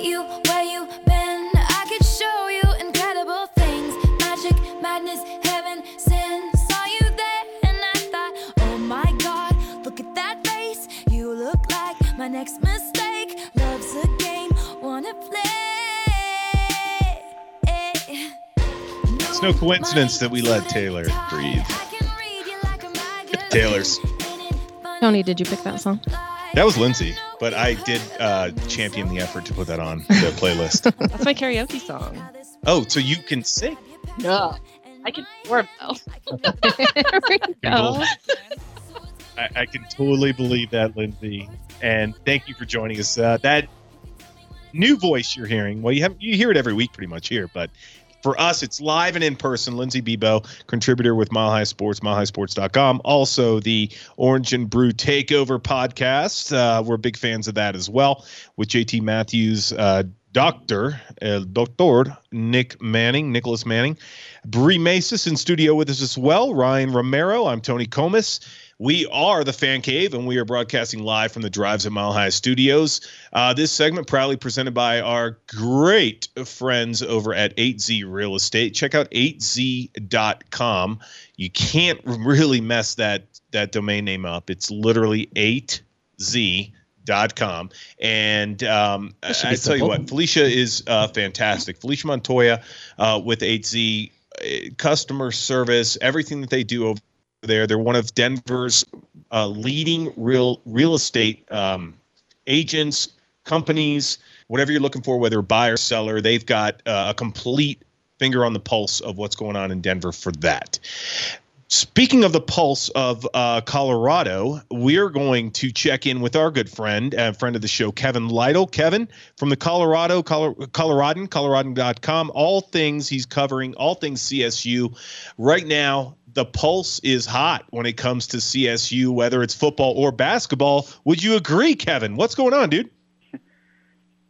meet you where you been. I could show you incredible things. Magic, madness, heaven, sin. Saw you there and I thought, oh my god, look at that face. You look like my next mistake. Love's a game, wanna play. It's no coincidence that we let Taylor breathe. Taylor's. Tony, did you pick that song? That was Lindsay, but I did uh, champion the effort to put that on the playlist. That's my karaoke song. oh, so you can sing? No. I can perform though. there we go. I, I can totally believe that, Lindsay. And thank you for joining us. Uh, that new voice you're hearing, well, you have you hear it every week pretty much here, but for us, it's live and in person. Lindsay Bebo, contributor with Mile High Sports, milehighsports.com. Also, the Orange and Brew Takeover podcast. Uh, we're big fans of that as well with JT Matthews, uh, Dr. Uh, Dr. Nick Manning, Nicholas Manning. Bree Masis in studio with us as well. Ryan Romero. I'm Tony Comas. We are the Fan Cave, and we are broadcasting live from the Drives at Mile High Studios. Uh, this segment proudly presented by our great friends over at 8Z Real Estate. Check out 8z.com. You can't really mess that that domain name up. It's literally 8z dot com and um, I, tell you what felicia is uh, fantastic felicia montoya uh, with 8z uh, customer service everything that they do over there they're one of denver's uh, leading real real estate um, agents companies whatever you're looking for whether buyer or seller they've got uh, a complete finger on the pulse of what's going on in denver for that Speaking of the pulse of uh, Colorado, we're going to check in with our good friend, uh, friend of the show, Kevin Lytle. Kevin from the Colorado, Colo- Coloradoan, Coloradoan.com. All things he's covering, all things CSU. Right now, the pulse is hot when it comes to CSU, whether it's football or basketball. Would you agree, Kevin? What's going on, dude?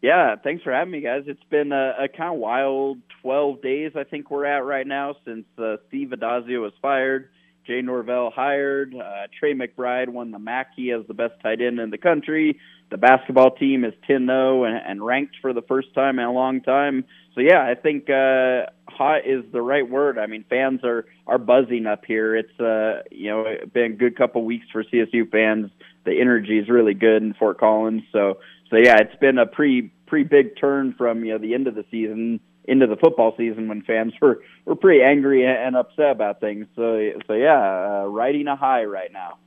Yeah, thanks for having me, guys. It's been a, a kind of wild 12 days, I think we're at right now, since uh, Steve Addazio was fired, Jay Norvell hired, uh, Trey McBride won the Mackey as the best tight end in the country. The basketball team is 10 0 and, and ranked for the first time in a long time. So, yeah, I think uh, hot is the right word. I mean, fans are, are buzzing up here. It's, uh, you know, been a good couple weeks for CSU fans. The energy is really good in Fort Collins. So, so yeah, it's been a pretty pretty big turn from you know the end of the season into the football season when fans were were pretty angry and upset about things. So so yeah, uh, riding a high right now.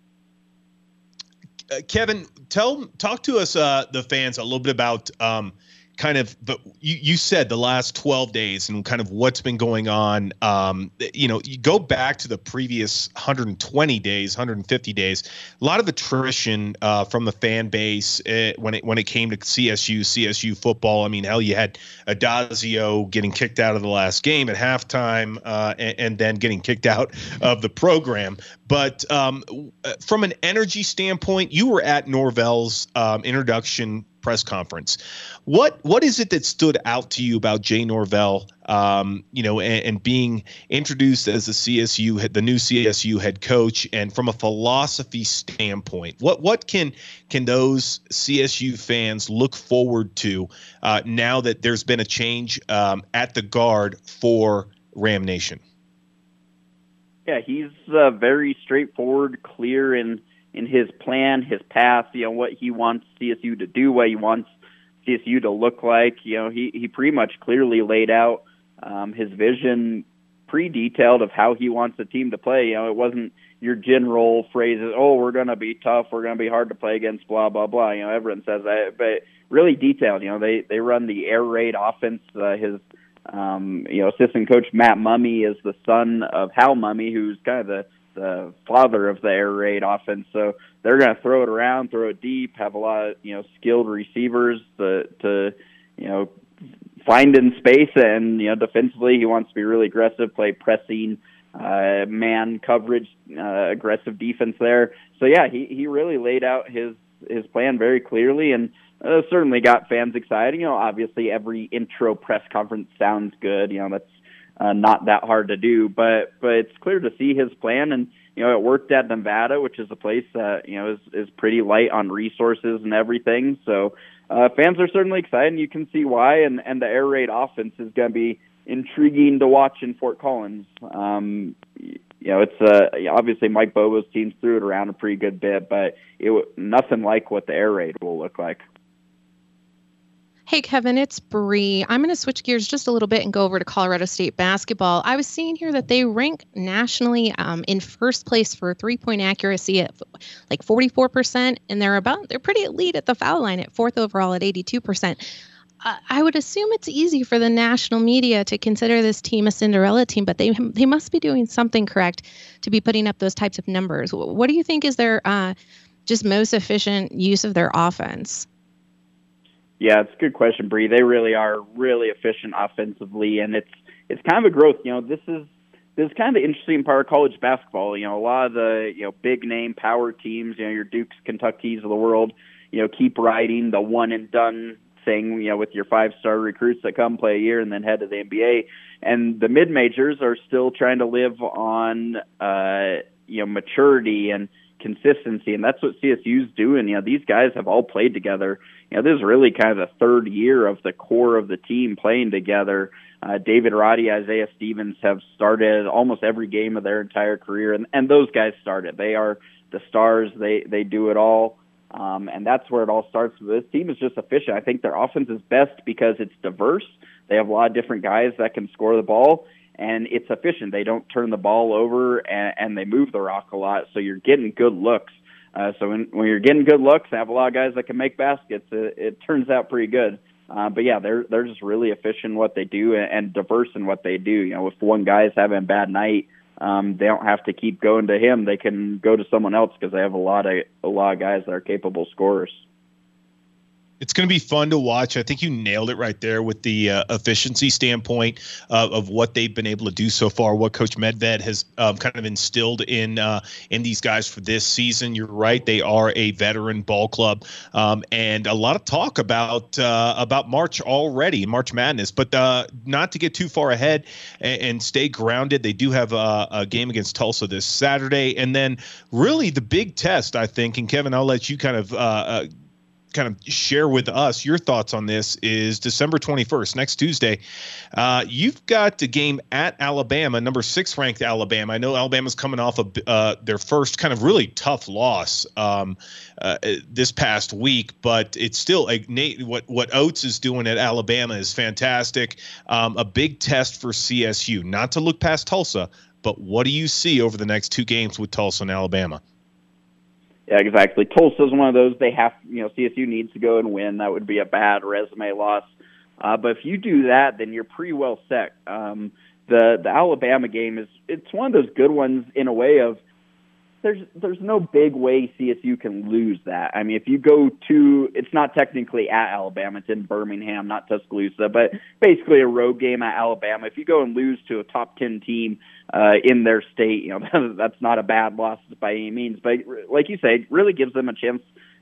Uh, Kevin, tell talk to us, uh, the fans, a little bit about um, kind of the you, you said the last 12 days and kind of what's been going on um, you know you go back to the previous 120 days 150 days a lot of attrition uh, from the fan base uh, when it when it came to csu csu football. I mean hell you had addazio getting kicked out of the last game at halftime uh, and, and then getting kicked out of the program but um, uh, from an energy standpoint you were at norvell's um, introduction press conference. What what is it that stood out to you about Jay Norvell? Um, you know, and, and, being introduced as the CSU the new CSU head coach, and from a philosophy standpoint, what what can can those CSU fans look forward to uh, now that there's been a change um, at the guard for Ram Nation? Yeah, he's uh, very straightforward, clear in in his plan, his path, you know, what he wants CSU to do, what he wants CSU to look like. You know, he, he pretty much clearly laid out um, his vision pretty detailed of how he wants the team to play. You know, it wasn't your general phrases, oh, we're going to be tough, we're going to be hard to play against, blah, blah, blah. You know, everyone says that, but really detailed. You know, they, they run the air raid offense. Uh, his, um, you know, assistant coach Matt Mumme is the son of Hal Mumme, who's kind of the the father of the air raid offense. So they're going to throw it around, throw it deep, have a lot of you know skilled receivers to to you know find in space, and you know defensively he wants to be really aggressive, play pressing, uh, man coverage, uh, aggressive defense there. So yeah, he he really laid out his his plan very clearly and. Uh, certainly got fans excited. You know, obviously every intro press conference sounds good. You know, that's uh, not that hard to do. But but it's clear to see his plan, and you know, it worked at Nevada, which is a place that you know is is pretty light on resources and everything. So uh, fans are certainly excited, and you can see why. And and the air raid offense is going to be intriguing to watch in Fort Collins. Um, you know, it's uh, obviously Mike Bobo's teams threw it around a pretty good bit, but it nothing like what the air raid will look like. Hey, Kevin, it's Bree. I'm going to switch gears just a little bit and go over to Colorado State basketball. I was seeing here that they rank nationally um, in first place for three point accuracy at like 44%, and they're about, they're pretty elite at the foul line at fourth overall at 82%. I would assume it's easy for the national media to consider this team a Cinderella team, but they they must be doing something correct to be putting up those types of numbers. What do you think is their uh, just most efficient use of their offense? Yeah, it's a good question, Bree. They really are really efficient offensively, and it's it's kind of a growth. You know, this is this is kind of the interesting part of college basketball. You know, a lot of the you know big name power teams, you know, your Dukes, Kentuckys of the world, you know, keep riding the one and done thing. You know, with your five star recruits that come play a year and then head to the NBA, and the mid majors are still trying to live on uh, you know maturity and consistency, and that's what CSU's doing. You know, these guys have all played together you know, this is really kind of the third year of the core of the team playing together. Uh, David Roddy, Isaiah Stevens have started almost every game of their entire career, and, and those guys started. They are the stars. They they do it all, um, and that's where it all starts. This team is just efficient. I think their offense is best because it's diverse. They have a lot of different guys that can score the ball, and it's efficient. They don't turn the ball over, and, and they move the rock a lot, so you're getting good looks. Uh, so when, when you're getting good looks, have a lot of guys that can make baskets. It, it turns out pretty good. Uh, but yeah, they're they're just really efficient in what they do and, and diverse in what they do. You know, if one guy's having a bad night, um, they don't have to keep going to him. They can go to someone else because they have a lot of a lot of guys that are capable scorers it's going to be fun to watch. I think you nailed it right there with the uh, efficiency standpoint uh, of what they've been able to do so far. What Coach Medved has um, kind of instilled in uh, in these guys for this season. You're right; they are a veteran ball club, um, and a lot of talk about uh, about March already, March Madness. But uh, not to get too far ahead and, and stay grounded. They do have a, a, game against Tulsa this Saturday, and then really the big test, I think. And Kevin, I'll let you kind of uh, kind of share with us your thoughts on this is December 21st, next Tuesday. Uh, you've got a game at Alabama, number six ranked Alabama. I know Alabama's coming off of uh, their first kind of really tough loss um, uh, this past week, but it's still a, what what Oats is doing at Alabama is fantastic. Um, a big test for CSU, not to look past Tulsa, but what do you see over the next two games with Tulsa and Alabama? Yeah, exactly. Tulsa's one of those they have, you know, CSU needs to go and win. That would be a bad resume loss. Uh, but if you do that, then you're pretty well set. Um, the the Alabama game is it's one of those good ones in a way of there's there's no big way CSU can lose that. I mean, if you go to, it's not technically at Alabama, it's in Birmingham, not Tuscaloosa, but basically a road game at Alabama. If you go and lose to a top ten team uh, in their state, you know that's not a bad loss by any means. But like you say, it really gives them a chance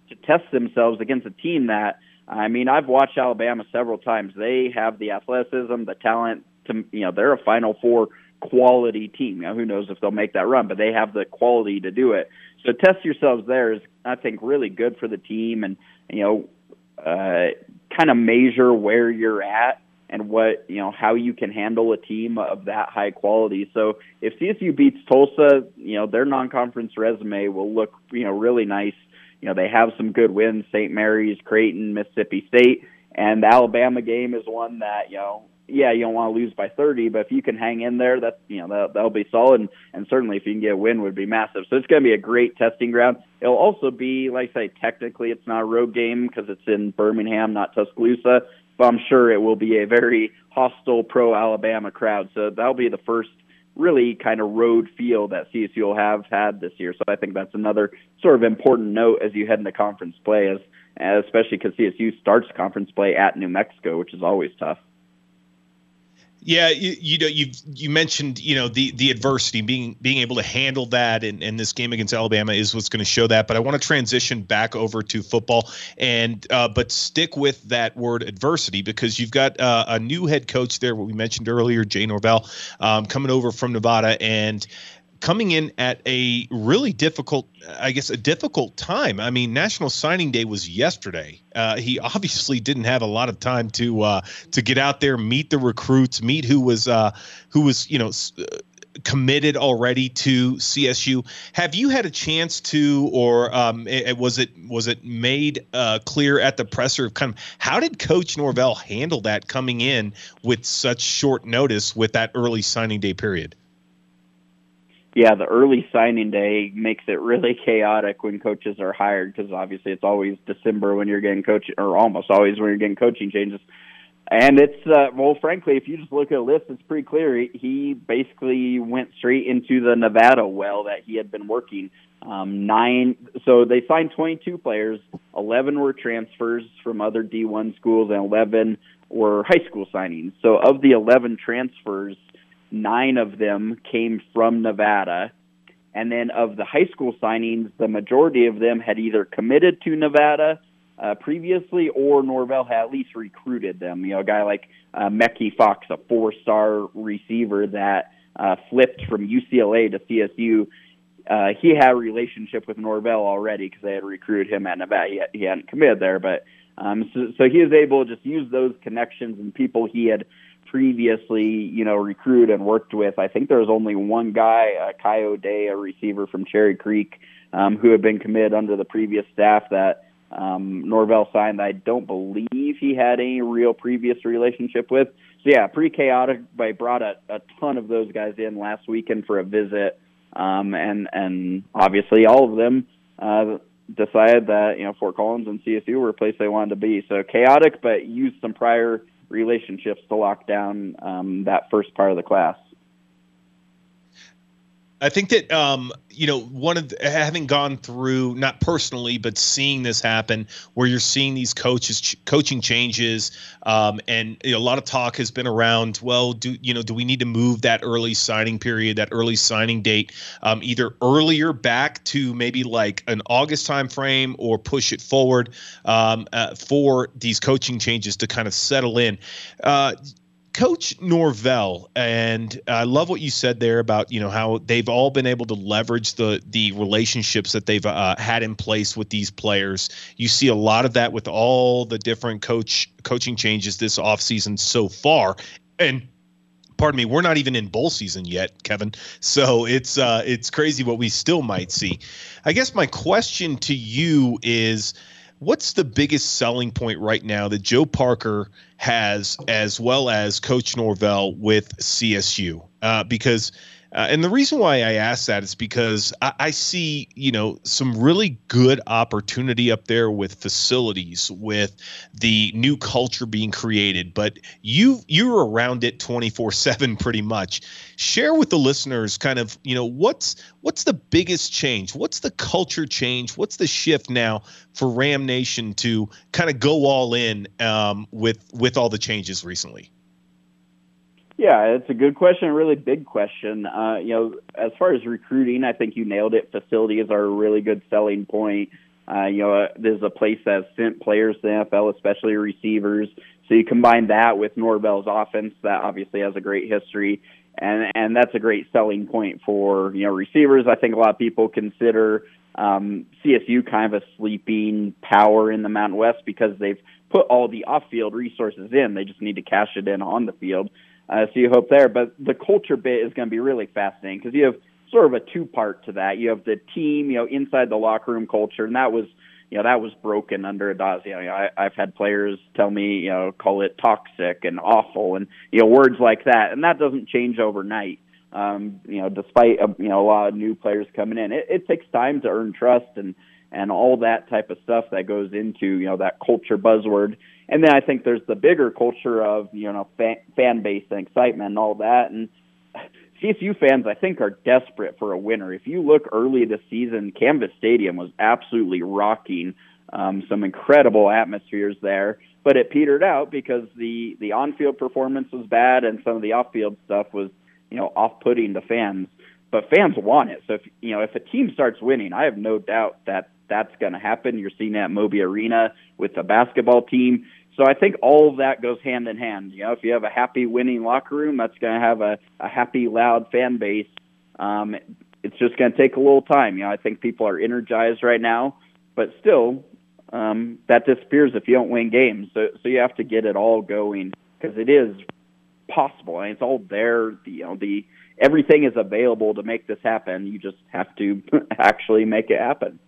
to test themselves against a team that. I mean, I've watched Alabama several times. They have the athleticism, the talent to, you know, they're a Final Four quality team. Now, who knows if they'll make that run, but they have the quality to do it. So test yourselves there is, I think, really good for the team, and you know, uh, kind of measure where you're at and what you know how you can handle a team of that high quality. So if CSU beats Tulsa, you know their non-conference resume will look you know really nice. You know they have some good wins: St. Mary's, Creighton, Mississippi State, and the Alabama game is one that you know yeah, you don't want to lose by 30, but if you can hang in there, that's you know that that'll be solid, and, and certainly if you can get a win, would be massive. So it's going to be a great testing ground. It'll also be, like I say, technically it's not a road game because it's in Birmingham, not Tuscaloosa, but I'm sure it will be a very hostile pro Alabama crowd. So that'll be the first really kind of road feel that CSU will have had this year. So I think that's another sort of important note as you head into conference play, as especially because CSU starts conference play at New Mexico, which is always tough. Yeah, you, you know you you mentioned you know the the adversity being being able to handle that and and this game against Alabama is what's going to show that. But I want to transition back over to football and uh, but stick with that word adversity because you've got uh, a new head coach there. What we mentioned earlier, Jay Norvell, um, coming over from Nevada and coming in at a really difficult, I guess, a difficult time. I mean, National Signing Day was yesterday. Uh, he obviously didn't have a lot of time to uh, to get out there, meet the recruits, meet who was uh, who was you know committed already to CSU. Have you had a chance to, or um, it, was it was it made uh, clear at the presser of kind of how did Coach Norvell handle that coming in with such short notice with that early signing day period? Yeah, the early signing day makes it really chaotic when coaches are hired because obviously it's always December when you're getting coaching, or almost always when you're getting coaching changes and it's uh, well, frankly, if you just look at a list, it's pretty clear. He, basically went straight into the Nevada well that he had been working. Um, nine, so they signed 22 players. 11 were transfers from other D1 schools, and 11 were high school signings. So of the 11 transfers, nine of them came from Nevada. And then of the high school signings, the majority of them had either committed to Nevada uh, previously, or Norvell had at least recruited them. You know, a guy like uh, Mekhi Fox, a four-star receiver that uh, flipped from UCLA to CSU. Uh, he had a relationship with Norvell already because they had recruited him at Nevada. He, he hadn't committed there, but um, so, so he was able to just use those connections and people he had previously, you know, recruited and worked with. I think there was only one guy, uh, Kai O'Day, a receiver from Cherry Creek, um, who had been committed under the previous staff that um, Norvell signed. I don't believe he had any real previous relationship with. So yeah, pretty chaotic. But I brought a, a ton of those guys in last weekend for a visit, um, and and obviously all of them uh, decided that you know Fort Collins and CSU were a place they wanted to be. So chaotic, but used some prior relationships to lock down um, that first part of the class. I think that um, you know one of the, having gone through not personally but seeing this happen where you're seeing these coaches ch- coaching changes um, and you know, a lot of talk has been around well do you know do we need to move that early signing period that early signing date um, either earlier back to maybe like an August time frame or push it forward um, uh, for these coaching changes to kind of settle in. Uh, Coach Norvell, and I love what you said there about you know how they've all been able to leverage the the relationships that they've uh, had in place with these players. You see a lot of that with all the different coach coaching changes this offseason so far, and pardon me, we're not even in bowl season yet, Kevin. So it's uh, it's crazy what we still might see. I guess my question to you is what's the biggest selling point right now that Joe Parker has, as well as Coach Norvell with CSU? Uh, because uh, and the reason why I ask that is because I, I, see, you know, some really good opportunity up there with facilities, with the new culture being created. But you you're around it 24 seven pretty much. Share with the listeners, kind of, you know, what's what's the biggest change? What's the culture change? What's the shift now for Ram Nation to kind of go all in um, with with all the changes recently? Yeah, it's a good question, a really big question. Uh, you know, as far as recruiting, I think you nailed it. Facilities are a really good selling point. Uh, you know, uh, there's a place that's sent players to the NFL, especially receivers. So you combine that with Norvell's offense, that obviously has a great history, and and that's a great selling point for you know receivers. I think a lot of people consider um, CSU kind of a sleeping power in the Mountain West because they've put all the off-field resources in. They just need to cash it in on the field. Uh, so you hope there. But the culture bit is going to be really fascinating because you have sort of a two part to that. You have the team, you know, inside the locker room culture, and that was, you know, that was broken under Addazio. You know, I, I've had players tell me, you know, call it toxic and awful, and you know, words like that, and that doesn't change overnight. Um, you know, despite a, you know a lot of new players coming in, it, it takes time to earn trust and and all that type of stuff that goes into you know that culture buzzword and then I think there's the bigger culture of you know fan, fan base and excitement and all that. And CSU fans, I think, are desperate for a winner. If you look early this season, Canvas Stadium was absolutely rocking. Um, some incredible atmospheres there, but it petered out because the the on-field performance was bad and some of the off-field stuff was you know off-putting to fans. But fans want it. So if you know if a team starts winning, I have no doubt that that's going to happen. You're seeing that Moby Arena with the basketball team. So I think all of that goes hand in hand. You know, if you have a happy winning locker room, that's going to have a, a happy, loud fan base. Um, it's just going to take a little time. You know, I think people are energized right now, but still, um, that disappears if you don't win games. So, so you have to get it all going because it is possible and it's all there. The, you know, the everything is available to make this happen. You just have to actually make it happen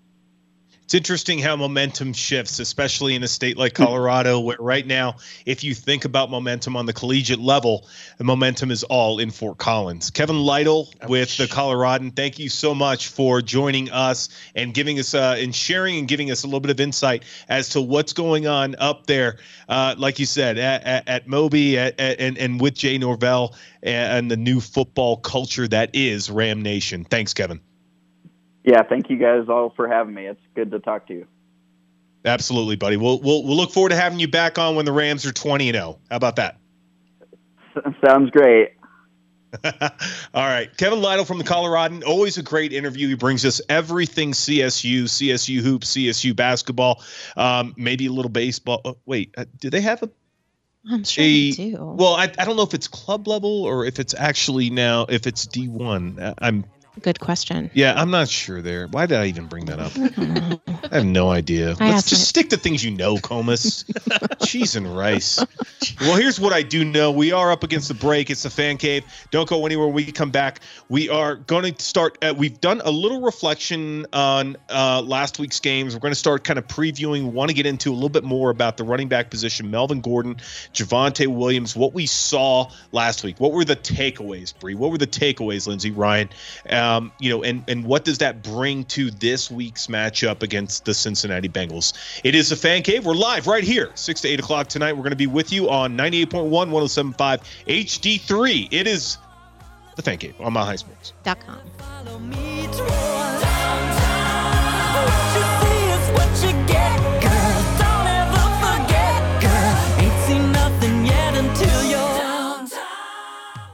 it's interesting how momentum shifts, especially in a state like Colorado, where right now, if you think about momentum on the collegiate level, the momentum is all in Fort Collins. Kevin Lytle with the Coloradoan, thank you so much for joining us and giving us uh, and sharing and giving us a little bit of insight as to what's going on up there. Uh, like you said, at, at, at Moby at, at, and and with Jay Norvell and the new football culture that is Ram Nation. Thanks, Kevin. Yeah, thank you guys all for having me. It's good to talk to you. Absolutely, buddy. We'll we'll we'll look forward to having you back on when the Rams are 20 and 0. How about that? Sounds great. All right. Kevin Lytle from the Colorado. Always a great interview. He brings us everything CSU, CSU hoops, CSU basketball, um, maybe a little baseball. Oh, wait, uh, do they have a I'm sure a, they do. Well, I, I don't know if it's club level or if it's actually now if it's D1. I'm Good question. Yeah, I'm not sure there. Why did I even bring that up? I have no idea. I Let's just stick to things you know, Comus. Cheese and rice. Well, here's what I do know. We are up against the break. It's the fan cave. Don't go anywhere. We come back. We are going to start. Uh, we've done a little reflection on uh, last week's games. We're going to start kind of previewing. Want to get into a little bit more about the running back position, Melvin Gordon, Javonte Williams, what we saw last week. What were the takeaways, Bree? What were the takeaways, Lindsay Ryan? Um, you know, and and what does that bring to this week's matchup against the Cincinnati Bengals? It is the Fan Cave. We're live right here, six to eight o'clock tonight. We're going to be with you on 98.1, 107.5 HD3. It is the Fan Cave on MileHighSports.com.